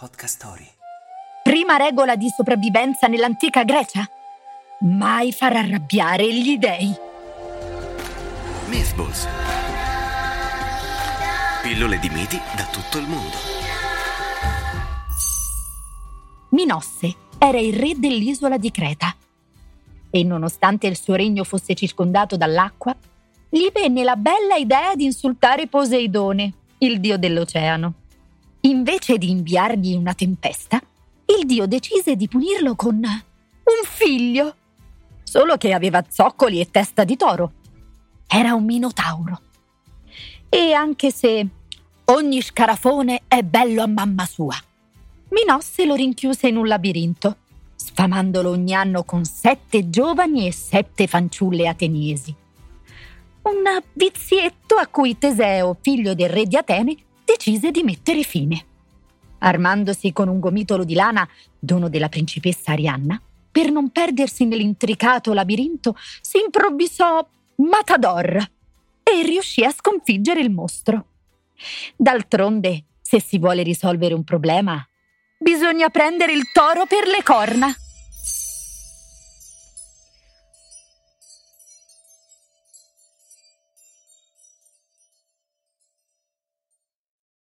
Podcast Story. Prima regola di sopravvivenza nell'antica Grecia? Mai far arrabbiare gli dei. Mythballs. Pillole di miti da tutto il mondo. Minosse era il re dell'isola di Creta. E nonostante il suo regno fosse circondato dall'acqua, gli venne la bella idea di insultare Poseidone, il dio dell'oceano. Invece di inviargli una tempesta, il dio decise di punirlo con un figlio. Solo che aveva zoccoli e testa di toro. Era un minotauro. E anche se ogni scarafone è bello a mamma sua, Minosse lo rinchiuse in un labirinto, sfamandolo ogni anno con sette giovani e sette fanciulle ateniesi. Un vizietto a cui Teseo, figlio del re di Atene, decise di mettere fine. Armandosi con un gomitolo di lana, dono della principessa Arianna, per non perdersi nell'intricato labirinto, si improvvisò Matador e riuscì a sconfiggere il mostro. D'altronde, se si vuole risolvere un problema, bisogna prendere il toro per le corna.